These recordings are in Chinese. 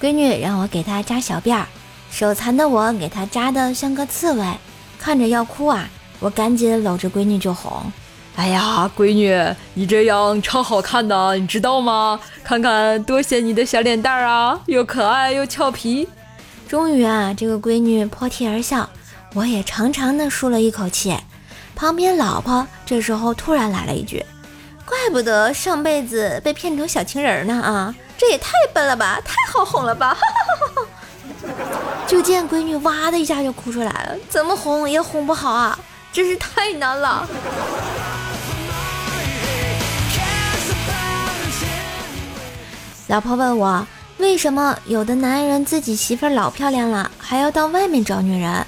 闺女让我给她扎小辫儿，手残的我给她扎的像个刺猬，看着要哭啊，我赶紧搂着闺女就哄。哎呀，闺女，你这样超好看的，你知道吗？看看多显你的小脸蛋儿啊，又可爱又俏皮。终于啊，这个闺女破涕而笑，我也长长的舒了一口气。旁边老婆这时候突然来了一句：“怪不得上辈子被骗成小情人呢啊，这也太笨了吧，太好哄了吧！”哈哈哈哈就见闺女哇的一下就哭出来了，怎么哄也哄不好啊，真是太难了。老婆问我，为什么有的男人自己媳妇老漂亮了，还要到外面找女人？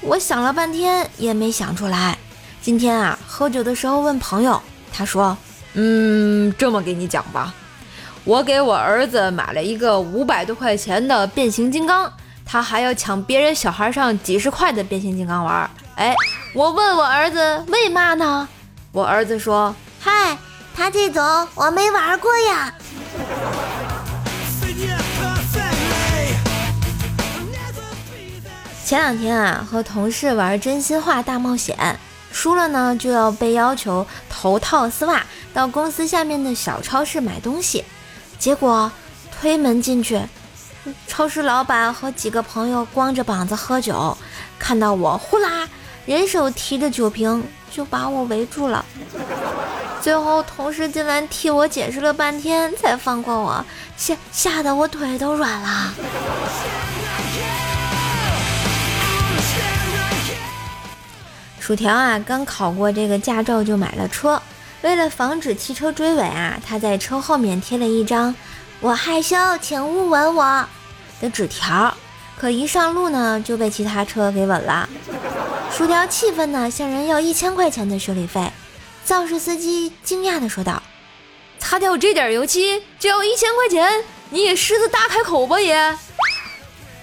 我想了半天也没想出来。今天啊，喝酒的时候问朋友，他说：“嗯，这么给你讲吧，我给我儿子买了一个五百多块钱的变形金刚，他还要抢别人小孩上几十块的变形金刚玩。哎，我问我儿子为嘛呢？我儿子说：嗨，他这种我没玩过呀。”前两天啊，和同事玩真心话大冒险，输了呢就要被要求头套丝袜到公司下面的小超市买东西。结果推门进去，超市老板和几个朋友光着膀子喝酒，看到我呼啦，人手提着酒瓶就把我围住了。最后同事进来替我解释了半天才放过我，吓吓得我腿都软了。薯条啊，刚考过这个驾照就买了车，为了防止汽车追尾啊，他在车后面贴了一张“我害羞，请勿吻我”的纸条。可一上路呢，就被其他车给吻了。薯条气愤呢，向人要一千块钱的修理费。肇事司机惊讶的说道：“擦掉这点油漆就要一千块钱，你也狮子大开口吧也！”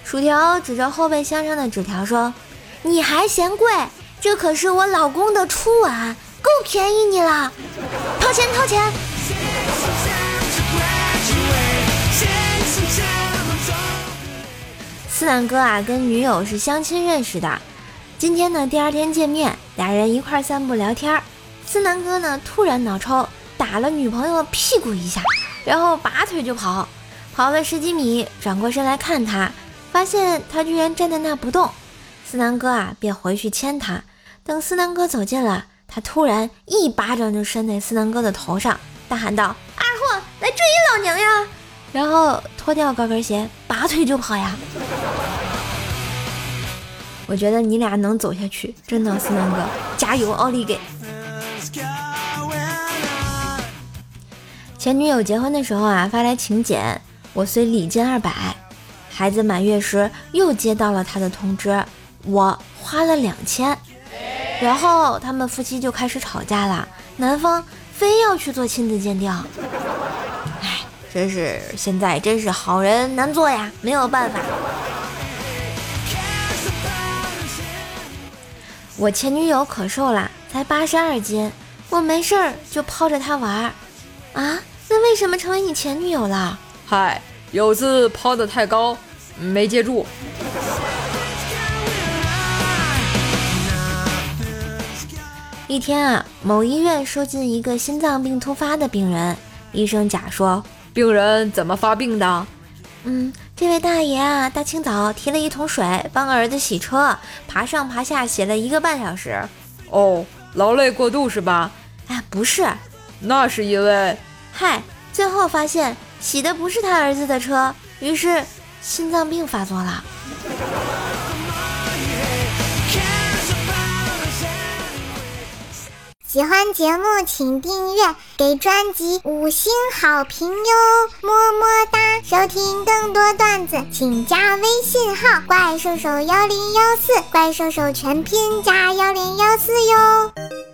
薯条指着后备箱上的纸条说：“你还嫌贵？”这可是我老公的初吻，够便宜你了，掏钱掏钱。思南哥啊，跟女友是相亲认识的，今天呢第二天见面，俩人一块散步聊天。思南哥呢突然脑抽，打了女朋友屁股一下，然后拔腿就跑，跑了十几米，转过身来看他，发现他居然站在那不动。思南哥啊便回去牵他。等思南哥走近了，他突然一巴掌就扇在思南哥的头上，大喊道：“二货，来追老娘呀！”然后脱掉高跟鞋，拔腿就跑呀。我觉得你俩能走下去，真的，思南哥，加油，奥利给！前女友结婚的时候啊，发来请柬，我随礼金二百。孩子满月时又接到了他的通知，我花了两千。然后他们夫妻就开始吵架了，男方非要去做亲子鉴定。哎，真是现在真是好人难做呀，没有办法。我前女友可瘦了，才八十二斤，我没事儿就抛着她玩儿。啊，那为什么成为你前女友了？嗨，有次抛的太高，没接住。一天啊，某医院收进一个心脏病突发的病人。医生甲说：“病人怎么发病的？”“嗯，这位大爷啊，大清早提了一桶水帮儿子洗车，爬上爬下洗了一个半小时。”“哦，劳累过度是吧？”“哎，不是，那是因为……嗨，最后发现洗的不是他儿子的车，于是心脏病发作了。”喜欢节目请订阅，给专辑五星好评哟，么么哒！收听更多段子，请加微信号“怪兽手幺零幺四”，怪兽手全拼加幺零幺四哟。